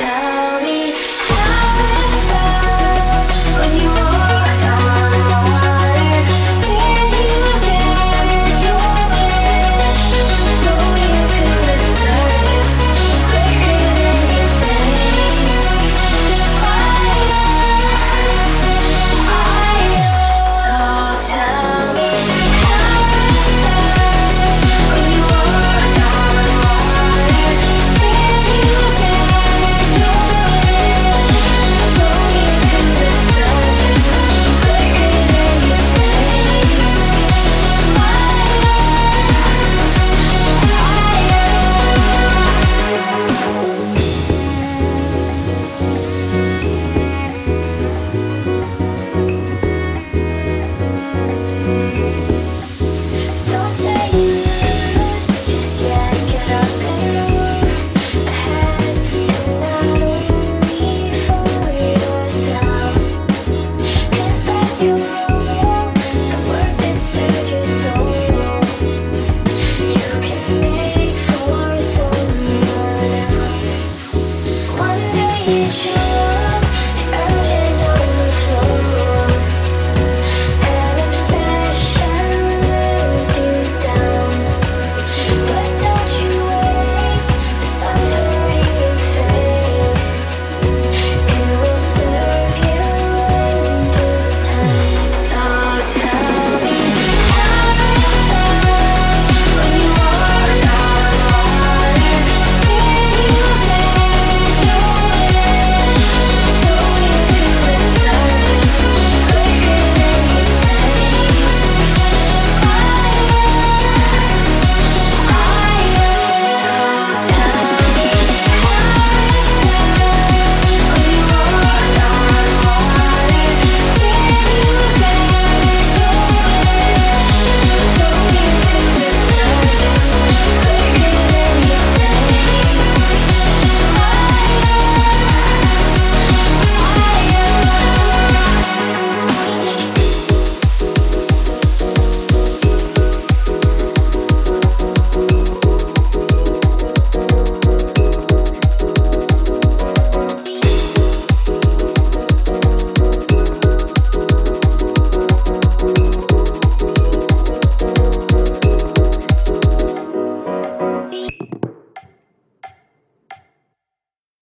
time